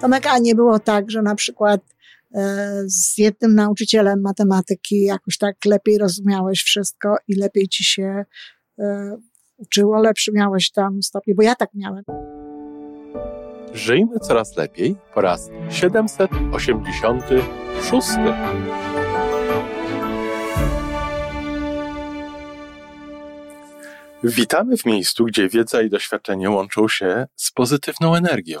Tomek, a nie było tak, że na przykład e, z jednym nauczycielem matematyki jakoś tak lepiej rozumiałeś wszystko i lepiej ci się e, uczyło, lepszy miałeś tam stopień, bo ja tak miałem. Żyjmy coraz lepiej po raz 786. Witamy w miejscu, gdzie wiedza i doświadczenie łączą się z pozytywną energią.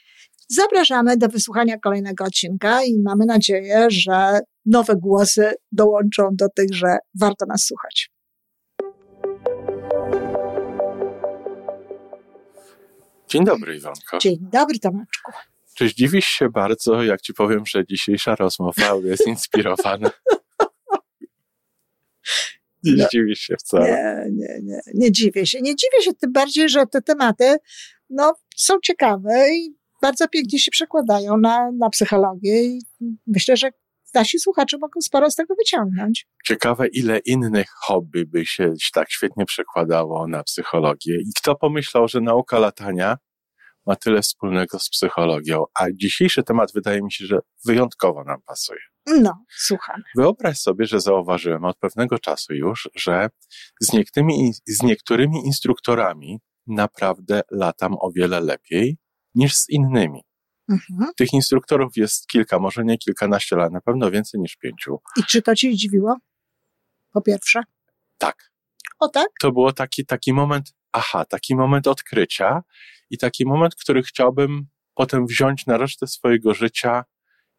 Zapraszamy do wysłuchania kolejnego odcinka i mamy nadzieję, że nowe głosy dołączą do tych, że warto nas słuchać. Dzień dobry, Iwanko. Dzień dobry, Tomeczku. Czy zdziwisz się bardzo, jak ci powiem, że dzisiejsza rozmowa jest inspirowana? Nie no, zdziwisz się wcale. Nie, nie, nie, nie dziwię się. Nie dziwię się tym bardziej, że te tematy no, są ciekawe i bardzo pięknie się przekładają na, na psychologię i myślę, że nasi słuchacze mogą sporo z tego wyciągnąć. Ciekawe, ile innych hobby by się tak świetnie przekładało na psychologię. I kto pomyślał, że nauka latania ma tyle wspólnego z psychologią, a dzisiejszy temat wydaje mi się, że wyjątkowo nam pasuje. No, słucham. Wyobraź sobie, że zauważyłem od pewnego czasu już, że z niektórymi, z niektórymi instruktorami naprawdę latam o wiele lepiej niż z innymi. Mhm. Tych instruktorów jest kilka, może nie kilkanaście, ale na pewno więcej niż pięciu. I czy to Cię zdziwiło? Po pierwsze. Tak. O tak? To było taki, taki moment, aha, taki moment odkrycia i taki moment, który chciałbym potem wziąć na resztę swojego życia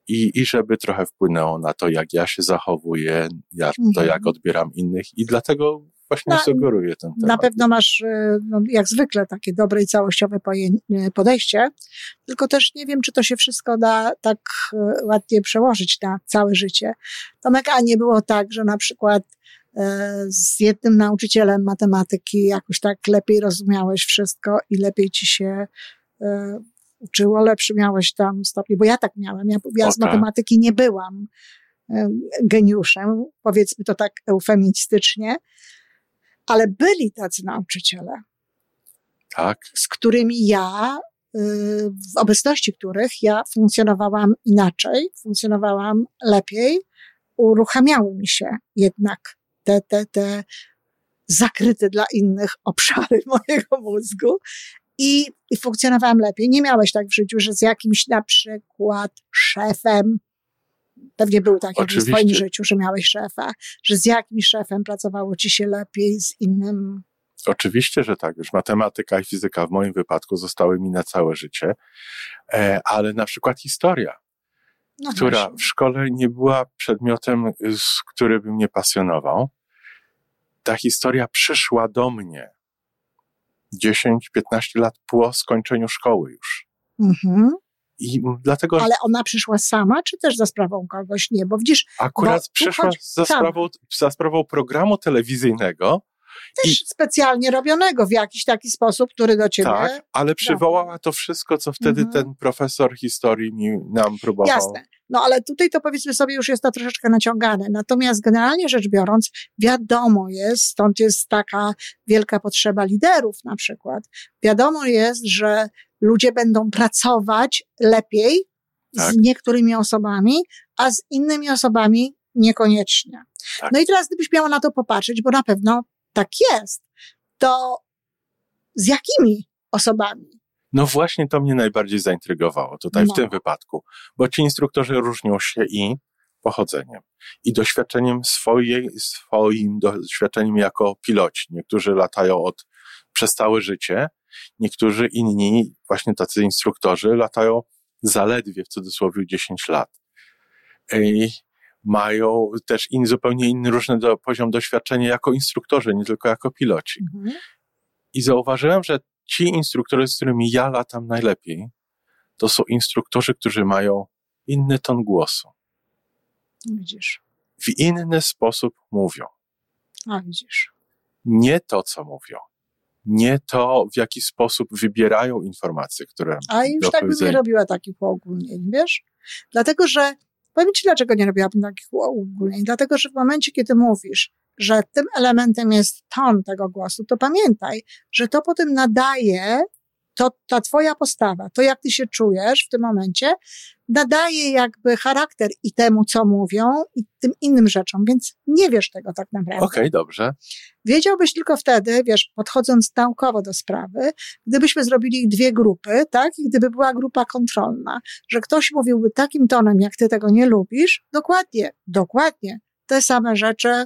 i, i żeby trochę wpłynęło na to, jak ja się zachowuję, jak, mhm. to jak odbieram innych i dlatego właśnie na, sugeruję ten temat. Na pewno masz, e, no, jak zwykle, takie dobre i całościowe e, podejście, tylko też nie wiem, czy to się wszystko da tak e, ładnie przełożyć na całe życie. Tomek, a nie było tak, że na przykład z jednym nauczycielem matematyki jakoś tak lepiej rozumiałeś wszystko i lepiej ci się uczyło, lepszy miałeś tam stopień, bo ja tak miałem. Ja, ja z matematyki nie byłam geniuszem, powiedzmy to tak eufemistycznie, ale byli tacy nauczyciele. Tak. Z którymi ja, y, w obecności których ja funkcjonowałam inaczej, funkcjonowałam lepiej, uruchamiały mi się jednak te, te, te zakryte dla innych obszary mojego mózgu i, i funkcjonowałam lepiej. Nie miałeś tak w życiu, że z jakimś na przykład szefem Pewnie były takie Oczywiście. w swoim życiu, że miałeś szefa, że z jakimś szefem pracowało ci się lepiej, z innym. Oczywiście, że tak. Już matematyka i fizyka w moim wypadku zostały mi na całe życie, e, ale na przykład historia, no która właśnie. w szkole nie była przedmiotem, który by mnie pasjonował. Ta historia przyszła do mnie 10-15 lat po skończeniu szkoły już. Mhm. I dlatego. Ale ona przyszła sama, czy też za sprawą kogoś? Nie, bo widzisz. Akurat przyszła za sprawą, za sprawą programu telewizyjnego. Też i, specjalnie robionego w jakiś taki sposób, który do ciebie. Tak, ale przywołała to wszystko, co wtedy mhm. ten profesor historii mi, nam próbował. Jasne. No ale tutaj to powiedzmy sobie już jest to troszeczkę naciągane. Natomiast generalnie rzecz biorąc, wiadomo jest, stąd jest taka wielka potrzeba liderów na przykład. Wiadomo jest, że ludzie będą pracować lepiej tak. z niektórymi osobami, a z innymi osobami niekoniecznie. Tak. No i teraz gdybyś miała na to popatrzeć, bo na pewno tak jest, to z jakimi osobami? No właśnie to mnie najbardziej zaintrygowało tutaj no. w tym wypadku, bo ci instruktorzy różnią się i pochodzeniem, i doświadczeniem swojej, swoim doświadczeniem jako piloci. Niektórzy latają od przez całe życie, niektórzy inni, właśnie tacy instruktorzy, latają zaledwie w cudzysłowie 10 lat. I mają też in, zupełnie inny, różny do, poziom doświadczenia jako instruktorzy, nie tylko jako piloci. Mhm. I zauważyłem, że ci instruktorzy, z którymi ja latam najlepiej, to są instruktorzy, którzy mają inny ton głosu. Widzisz. W inny sposób mówią. A widzisz. Nie to, co mówią. Nie to, w jaki sposób wybierają informacje, które. A już tak bym nie robiła takich uogólnień, wiesz? Dlatego, że powiem Ci, dlaczego nie robiłabym takich uogólnień. Dlatego, że w momencie, kiedy mówisz, że tym elementem jest ton tego głosu, to pamiętaj, że to potem nadaje to ta twoja postawa, to jak ty się czujesz w tym momencie, nadaje jakby charakter i temu, co mówią, i tym innym rzeczom, więc nie wiesz tego tak naprawdę. Okej, okay, dobrze. Wiedziałbyś tylko wtedy, wiesz, podchodząc naukowo do sprawy, gdybyśmy zrobili dwie grupy, tak, i gdyby była grupa kontrolna, że ktoś mówiłby takim tonem, jak ty tego nie lubisz, dokładnie, dokładnie te same rzeczy,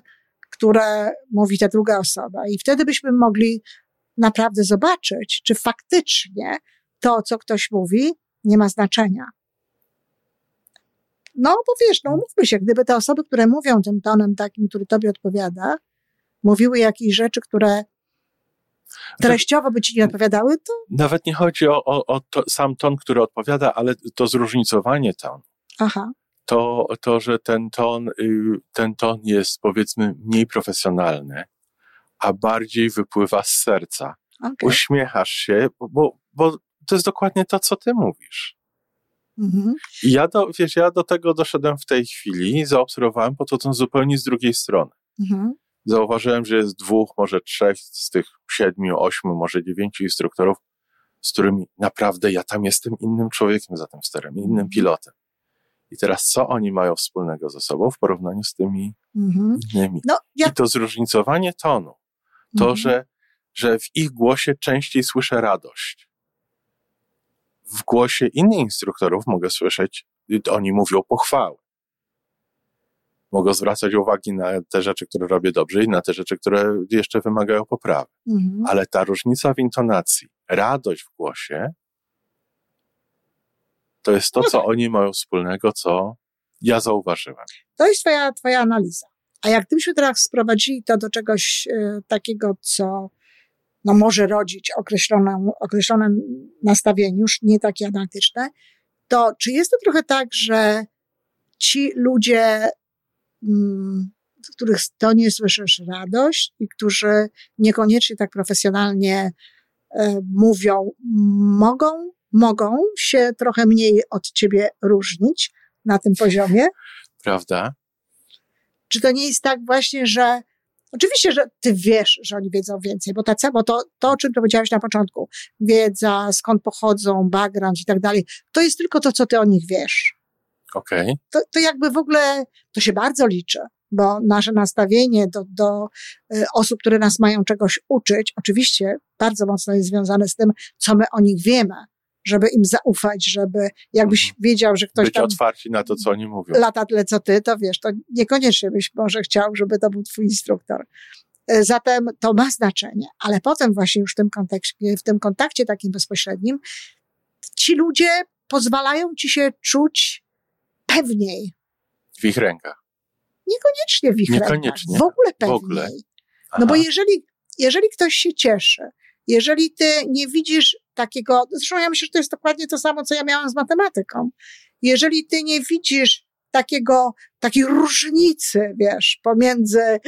które mówi ta druga osoba. I wtedy byśmy mogli naprawdę zobaczyć, czy faktycznie to, co ktoś mówi, nie ma znaczenia. No, bo wiesz, no mówmy się, gdyby te osoby, które mówią tym tonem takim, który tobie odpowiada, mówiły jakieś rzeczy, które treściowo by ci nie odpowiadały, to... Nawet nie chodzi o, o, o to, sam ton, który odpowiada, ale to zróżnicowanie ton. Aha. To, to że ten ton, y, ten ton jest powiedzmy mniej profesjonalny, a bardziej wypływa z serca. Okay. Uśmiechasz się, bo, bo to jest dokładnie to, co ty mówisz. Mhm. I ja do, wiesz, ja do tego doszedłem w tej chwili, zaobserwowałem podchodząc zupełnie z drugiej strony. Mhm. Zauważyłem, że jest dwóch, może trzech z tych siedmiu, ośmiu, może dziewięciu instruktorów, z którymi naprawdę ja tam jestem innym człowiekiem za tym sterem, innym mhm. pilotem. I teraz co oni mają wspólnego ze sobą w porównaniu z tymi mhm. innymi? No, ja... I to zróżnicowanie tonu to, mhm. że, że w ich głosie częściej słyszę radość. W głosie innych instruktorów mogę słyszeć, oni mówią pochwały. Mogę zwracać uwagi na te rzeczy, które robię dobrze i na te rzeczy, które jeszcze wymagają poprawy. Mhm. Ale ta różnica w intonacji, radość w głosie, to jest to, no co tak. oni mają wspólnego, co ja zauważyłem. To jest twoja, twoja analiza. A jak gdybyśmy teraz sprowadzili to do czegoś e, takiego, co no, może rodzić określone, określone nastawienie, już nie takie analityczne, to czy jest to trochę tak, że ci ludzie, mm, których tonie słyszysz radość i którzy niekoniecznie tak profesjonalnie e, mówią, mogą, mogą się trochę mniej od ciebie różnić na tym poziomie? Prawda. Czy to nie jest tak właśnie, że Oczywiście, że ty wiesz, że oni wiedzą więcej, bo, ta, bo to, to, o czym powiedziałeś na początku, wiedza, skąd pochodzą, background i tak dalej, to jest tylko to, co ty o nich wiesz. Okej. Okay. To, to jakby w ogóle, to się bardzo liczy, bo nasze nastawienie do, do y, osób, które nas mają czegoś uczyć, oczywiście bardzo mocno jest związane z tym, co my o nich wiemy żeby im zaufać, żeby jakbyś mhm. wiedział, że ktoś Być tam... otwarci na to, co oni mówią. Lata tyle, co ty, to wiesz, to niekoniecznie byś może chciał, żeby to był twój instruktor. E, zatem to ma znaczenie, ale potem właśnie już w tym kontekście, w tym kontakcie takim bezpośrednim, ci ludzie pozwalają ci się czuć pewniej. W ich rękach. Niekoniecznie w ich Niekoniecznie. rękach. W ogóle pewniej. W ogóle. No bo jeżeli, jeżeli ktoś się cieszy, jeżeli ty nie widzisz takiego, zresztą ja myślę, że to jest dokładnie to samo, co ja miałam z matematyką. Jeżeli ty nie widzisz takiego, takiej różnicy, wiesz, pomiędzy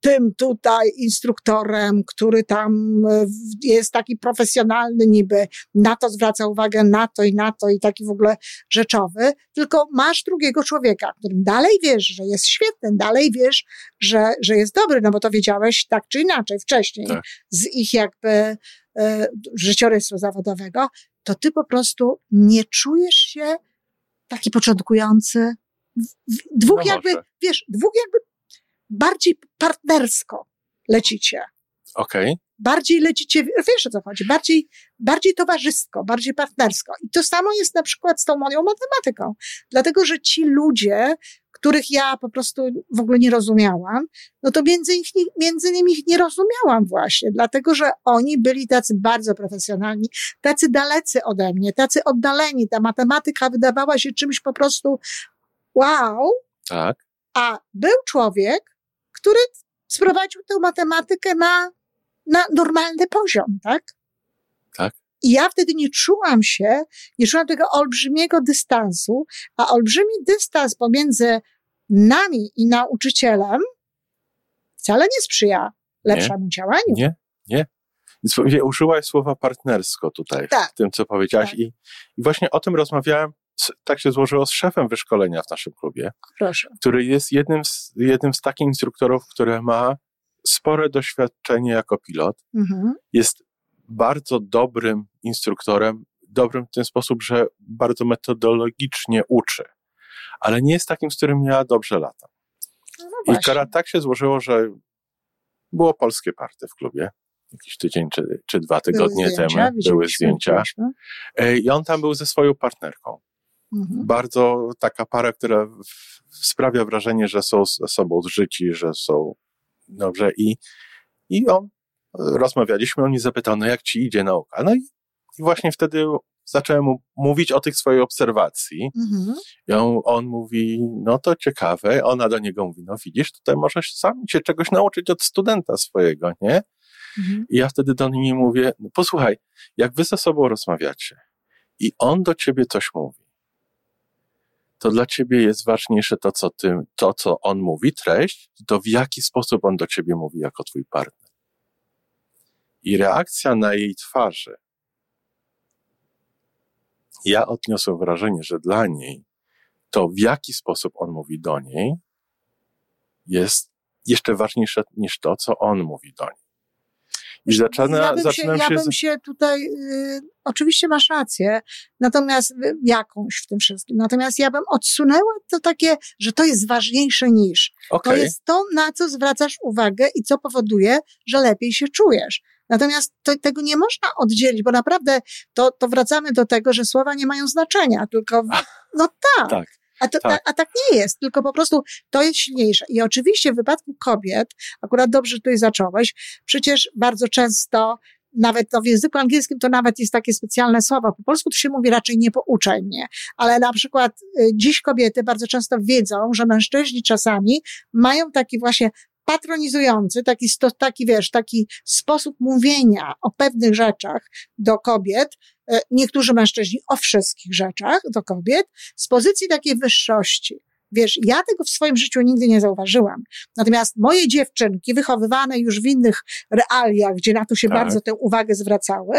tym tutaj instruktorem, który tam e, jest taki profesjonalny niby, na to zwraca uwagę, na to i na to i taki w ogóle rzeczowy, tylko masz drugiego człowieka, którym dalej wiesz, że jest świetny, dalej wiesz, że, że jest dobry, no bo to wiedziałeś tak czy inaczej wcześniej tak. z ich jakby e, życiorysu zawodowego, to ty po prostu nie czujesz się taki początkujący, dwóch no jakby, wiesz, dwóch jakby bardziej partnersko lecicie. Okej. Okay. Bardziej lecicie, wiesz o co chodzi, bardziej, bardziej towarzysko, bardziej partnersko. I to samo jest na przykład z tą moją matematyką. Dlatego, że ci ludzie, których ja po prostu w ogóle nie rozumiałam, no to między, ich, między nimi ich nie rozumiałam właśnie, dlatego, że oni byli tacy bardzo profesjonalni, tacy dalecy ode mnie, tacy oddaleni. Ta matematyka wydawała się czymś po prostu wow. Tak. A był człowiek, który sprowadził tę matematykę na, na normalny poziom, tak? Tak. I ja wtedy nie czułam się, nie czułam tego olbrzymiego dystansu, a olbrzymi dystans pomiędzy nami i nauczycielem wcale nie sprzyja lepszemu nie, działaniu. Nie, nie. Użyłaś słowa partnersko tutaj, tak. w tym, co powiedziałaś. Tak. I, I właśnie o tym rozmawiałem, tak się złożyło z szefem wyszkolenia w naszym klubie, Proszę. który jest jednym z, jednym z takich instruktorów, który ma spore doświadczenie jako pilot. Mhm. Jest bardzo dobrym instruktorem, dobrym w ten sposób, że bardzo metodologicznie uczy, ale nie jest takim, z którym ja dobrze latam. No I kara tak się złożyło, że było polskie party w klubie. Jakiś tydzień czy, czy dwa tygodnie były temu były zdjęcia. E, I on tam był ze swoją partnerką. Mhm. Bardzo taka para, która sprawia wrażenie, że są ze sobą zżyci, że są dobrze. I, i on, rozmawialiśmy, on mnie zapytał, no jak ci idzie nauka? No i, i właśnie wtedy zacząłem mu mówić o tych swojej obserwacji. Mhm. I on, on, mówi, no to ciekawe. Ona do niego mówi, no widzisz, tutaj możesz sam się czegoś nauczyć od studenta swojego, nie? Mhm. I ja wtedy do niej mówię, no posłuchaj, jak wy ze sobą rozmawiacie i on do ciebie coś mówi, to dla ciebie jest ważniejsze to, co ty, to, co on mówi, treść, to w jaki sposób on do ciebie mówi jako twój partner. I reakcja na jej twarzy ja odniosłem wrażenie, że dla niej to, w jaki sposób on mówi do niej, jest jeszcze ważniejsze niż to, co on mówi do niej. I zaczyna, ja bym zaczynam się, ja bym się tutaj, y, oczywiście masz rację, natomiast jakąś w tym wszystkim, natomiast ja bym odsunęła to takie, że to jest ważniejsze niż. Okay. To jest to, na co zwracasz uwagę i co powoduje, że lepiej się czujesz. Natomiast to, tego nie można oddzielić, bo naprawdę to, to wracamy do tego, że słowa nie mają znaczenia, tylko, no tak. tak. A, to, tak. A, a, tak nie jest, tylko po prostu to jest silniejsze. I oczywiście w wypadku kobiet, akurat dobrze tutaj zacząłeś, przecież bardzo często nawet no w języku angielskim to nawet jest takie specjalne słowo. Po polsku to się mówi raczej nie pouczaj mnie, ale na przykład y, dziś kobiety bardzo często wiedzą, że mężczyźni czasami mają taki właśnie patronizujący, taki, taki wiesz, taki sposób mówienia o pewnych rzeczach do kobiet, e, niektórzy mężczyźni o wszystkich rzeczach do kobiet, z pozycji takiej wyższości. Wiesz, ja tego w swoim życiu nigdy nie zauważyłam. Natomiast moje dziewczynki, wychowywane już w innych realiach, gdzie na to się tak. bardzo tę uwagę zwracały,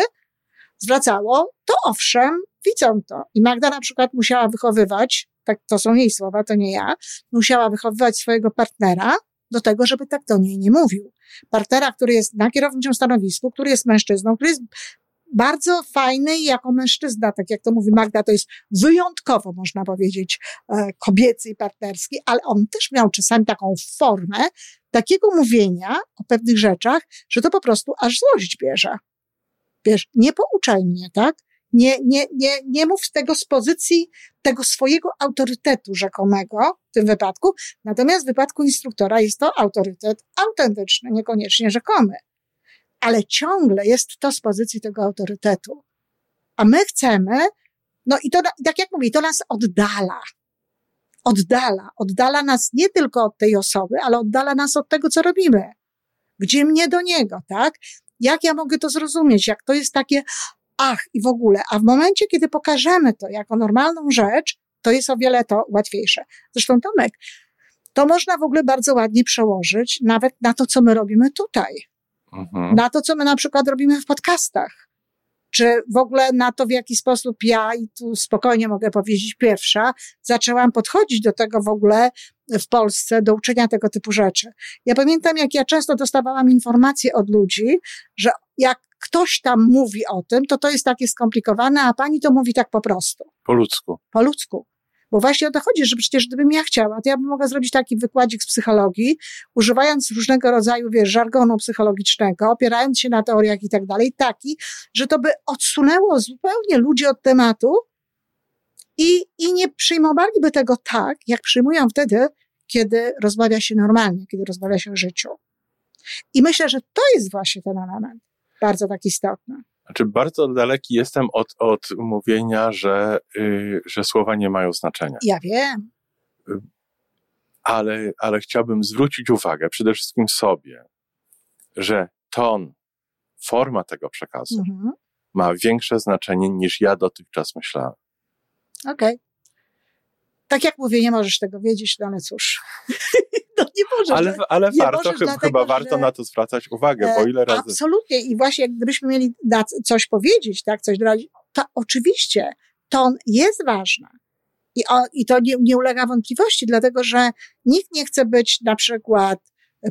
zwracało, to owszem, widzą to. I Magda na przykład musiała wychowywać, tak, to są jej słowa, to nie ja, musiała wychowywać swojego partnera do tego, żeby tak do niej nie mówił. Partnera, który jest na kierowniczym stanowisku, który jest mężczyzną, który jest bardzo fajny jako mężczyzna, tak jak to mówi Magda, to jest wyjątkowo, można powiedzieć, e, kobiecy i partnerski, ale on też miał czasami taką formę takiego mówienia o pewnych rzeczach, że to po prostu aż złość bierze. Wiesz, nie pouczaj mnie, tak? Nie, nie, nie, nie mów tego z pozycji tego swojego autorytetu rzekomego w tym wypadku. Natomiast w wypadku instruktora jest to autorytet autentyczny, niekoniecznie rzekomy. Ale ciągle jest to z pozycji tego autorytetu. A my chcemy, no i to, tak jak mówię, to nas oddala. Oddala. Oddala nas nie tylko od tej osoby, ale oddala nas od tego, co robimy. Gdzie mnie do niego, tak? Jak ja mogę to zrozumieć? Jak to jest takie, ach i w ogóle. A w momencie, kiedy pokażemy to jako normalną rzecz, to jest o wiele to łatwiejsze. Zresztą Tomek, to można w ogóle bardzo ładnie przełożyć nawet na to, co my robimy tutaj. Mhm. Na to, co my na przykład robimy w podcastach. Czy w ogóle na to, w jaki sposób ja, i tu spokojnie mogę powiedzieć pierwsza, zaczęłam podchodzić do tego w ogóle w Polsce, do uczenia tego typu rzeczy. Ja pamiętam, jak ja często dostawałam informacje od ludzi, że jak ktoś tam mówi o tym, to to jest takie skomplikowane, a pani to mówi tak po prostu. Po ludzku. Po ludzku. Bo właśnie o to chodzi, że przecież gdybym ja chciała, to ja bym mogła zrobić taki wykładzik z psychologii, używając różnego rodzaju, wiesz, żargonu psychologicznego, opierając się na teoriach i tak dalej, taki, że to by odsunęło zupełnie ludzi od tematu i, i nie przyjmowaliby tego tak, jak przyjmują wtedy, kiedy rozmawia się normalnie, kiedy rozmawia się o życiu. I myślę, że to jest właśnie ten element bardzo tak istotne. Znaczy, bardzo daleki jestem od, od mówienia, że, yy, że słowa nie mają znaczenia. Ja wiem. Ale, ale chciałbym zwrócić uwagę przede wszystkim sobie, że ton, forma tego przekazu mhm. ma większe znaczenie niż ja dotychczas myślałem. Okej. Okay. Tak jak mówię, nie możesz tego wiedzieć, no ale cóż. no nie możesz. Ale, ale nie warto, możesz, chyba, dlatego, chyba warto na to zwracać uwagę, bo ile razy. Absolutnie. I właśnie gdybyśmy mieli coś powiedzieć, tak, coś doradzić, to oczywiście ton jest ważny. I, o, i to nie, nie ulega wątpliwości, dlatego że nikt nie chce być na przykład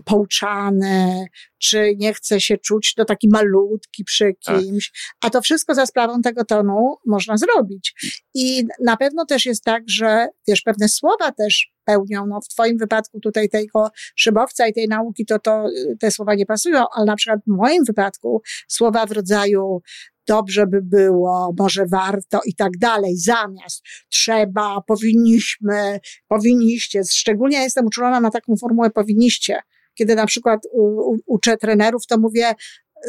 pouczany, czy nie chce się czuć do taki malutki przy tak. kimś, a to wszystko za sprawą tego tonu można zrobić. I na pewno też jest tak, że wiesz, pewne słowa też pełnią, no w twoim wypadku tutaj tego szybowca i tej nauki, to, to te słowa nie pasują, ale na przykład w moim wypadku słowa w rodzaju dobrze by było, może warto i tak dalej, zamiast trzeba, powinniśmy, powinniście. Szczególnie ja jestem uczulona na taką formułę powinniście, kiedy na przykład uczę trenerów, to mówię,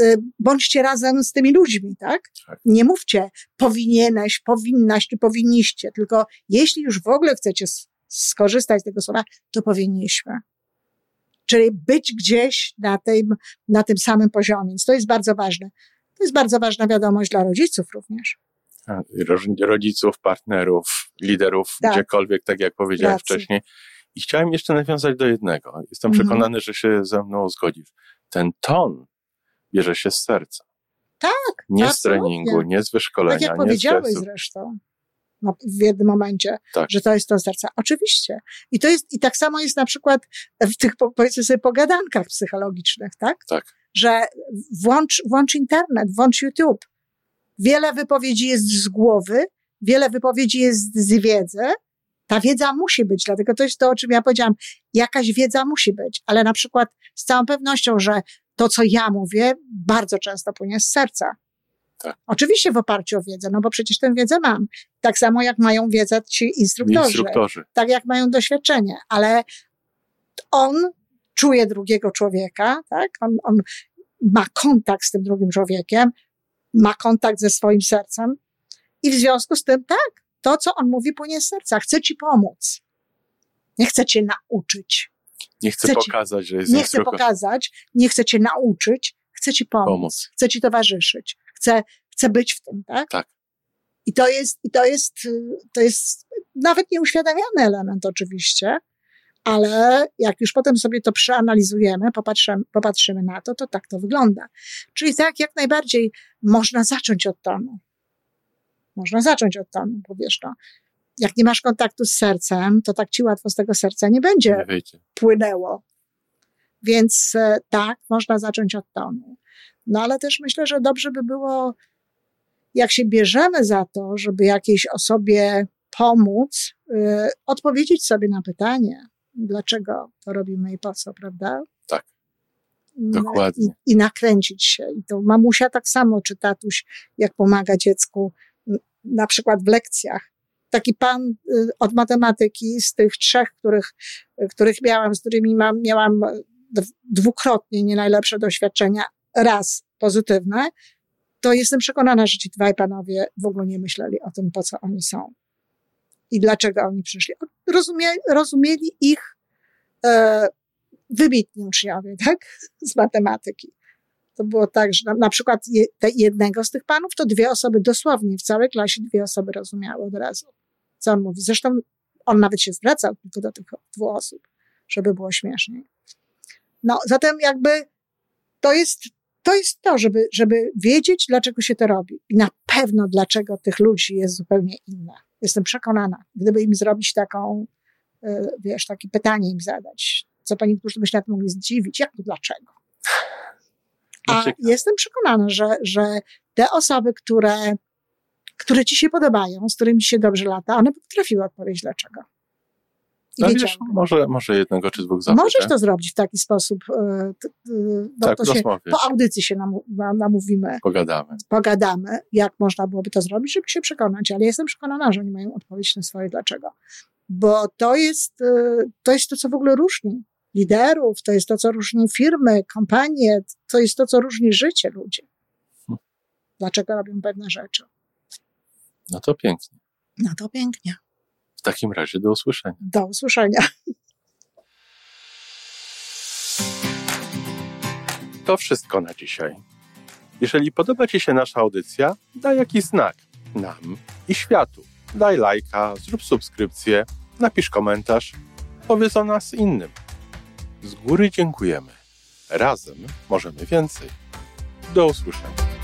y, bądźcie razem z tymi ludźmi, tak? tak? Nie mówcie powinieneś, powinnaś czy powinniście, tylko jeśli już w ogóle chcecie skorzystać z tego słowa, to powinniśmy. Czyli być gdzieś na tym, na tym samym poziomie. Więc to jest bardzo ważne. To jest bardzo ważna wiadomość dla rodziców również. Rodziców, partnerów, liderów, tak. gdziekolwiek, tak jak powiedziałem wcześniej. I chciałem jeszcze nawiązać do jednego. Jestem mhm. przekonany, że się ze mną zgodzisz. Ten ton bierze się z serca. Tak. Nie absolutnie. z treningu, nie z wyszkolenia. Tak jak powiedziałeś zresztą no, w jednym momencie, tak. że to jest to serca. Oczywiście. I to jest, i tak samo jest na przykład w tych, powiedzmy sobie, pogadankach psychologicznych, tak? Tak. Że włącz, włącz internet, włącz YouTube. Wiele wypowiedzi jest z głowy, wiele wypowiedzi jest z wiedzy, ta wiedza musi być, dlatego to jest to, o czym ja powiedziałam. Jakaś wiedza musi być, ale na przykład z całą pewnością, że to, co ja mówię, bardzo często płynie z serca. Tak. Oczywiście w oparciu o wiedzę, no bo przecież tę wiedzę mam. Tak samo jak mają wiedzę ci instruktorzy. instruktorzy. Tak jak mają doświadczenie, ale on czuje drugiego człowieka, tak? On, on ma kontakt z tym drugim człowiekiem, ma kontakt ze swoim sercem i w związku z tym tak, to, co on mówi, płynie z serca. Chce ci pomóc. Nie chce cię nauczyć. Nie chce, chce pokazać, że jest Nie chce pokazać, nie chce cię nauczyć, chce ci pomóc, pomóc. chce ci towarzyszyć, chce, chce być w tym, tak? Tak. I to jest, i to jest, to jest nawet nieuświadamiany element oczywiście, ale jak już potem sobie to przeanalizujemy, popatrzymy, popatrzymy na to, to tak to wygląda. Czyli tak, jak najbardziej można zacząć od tonu. Można zacząć od tonu, bo wiesz, no, jak nie masz kontaktu z sercem, to tak ci łatwo z tego serca nie będzie nie płynęło. Więc e, tak, można zacząć od tonu. No ale też myślę, że dobrze by było, jak się bierzemy za to, żeby jakiejś osobie pomóc, yy, odpowiedzieć sobie na pytanie, dlaczego to robimy i po co, prawda? Tak. Dokładnie. I, I, nakręcić się. I to mamusia tak samo, czy tatuś, jak pomaga dziecku na przykład w lekcjach. Taki pan y, od matematyki z tych trzech, których, których miałam, z którymi mam, miałam dwukrotnie nie najlepsze doświadczenia, raz pozytywne, to jestem przekonana, że ci dwaj panowie w ogóle nie myśleli o tym, po co oni są i dlaczego oni przyszli. Rozumie, rozumieli ich e, wybitni uczniowie, tak? Z matematyki. To było tak, że na, na przykład je, jednego z tych panów, to dwie osoby dosłownie w całej klasie dwie osoby rozumiały od razu, co on mówi. Zresztą on nawet się zwracał tylko do tych dwóch osób, żeby było śmieszniej. No, zatem jakby to jest, to jest to, żeby, żeby wiedzieć, dlaczego się to robi. I na pewno dlaczego tych ludzi jest zupełnie inne. Jestem przekonana. Gdyby im zrobić taką, e, wiesz, takie pytanie im zadać, co pani, którzy by się na to mogli zdziwić, jak to dlaczego? A jestem przekonana, że, że te osoby, które, które ci się podobają, z którymi ci się dobrze lata, one potrafiły odpowiedzieć dlaczego. I no wiesz, może, może jednego czy dwóch zapytań. Możesz to zrobić w taki sposób. E, no tak, to się, po audycji się namówimy. Pogadamy. Pogadamy, jak można byłoby to zrobić, żeby się przekonać. Ale jestem przekonana, że oni mają odpowiedź na swoje dlaczego. Bo to jest, e, to jest to, co w ogóle różni liderów, to jest to, co różni firmy, kompanie, to jest to, co różni życie ludzi. Hmm. Dlaczego robią pewne rzeczy. No to pięknie. No to pięknie. W takim razie do usłyszenia. Do usłyszenia. To wszystko na dzisiaj. Jeżeli podoba Ci się nasza audycja, daj jakiś znak nam i światu. Daj lajka, zrób subskrypcję napisz komentarz, powiedz o nas innym. Z góry dziękujemy. Razem możemy więcej. Do usłyszenia.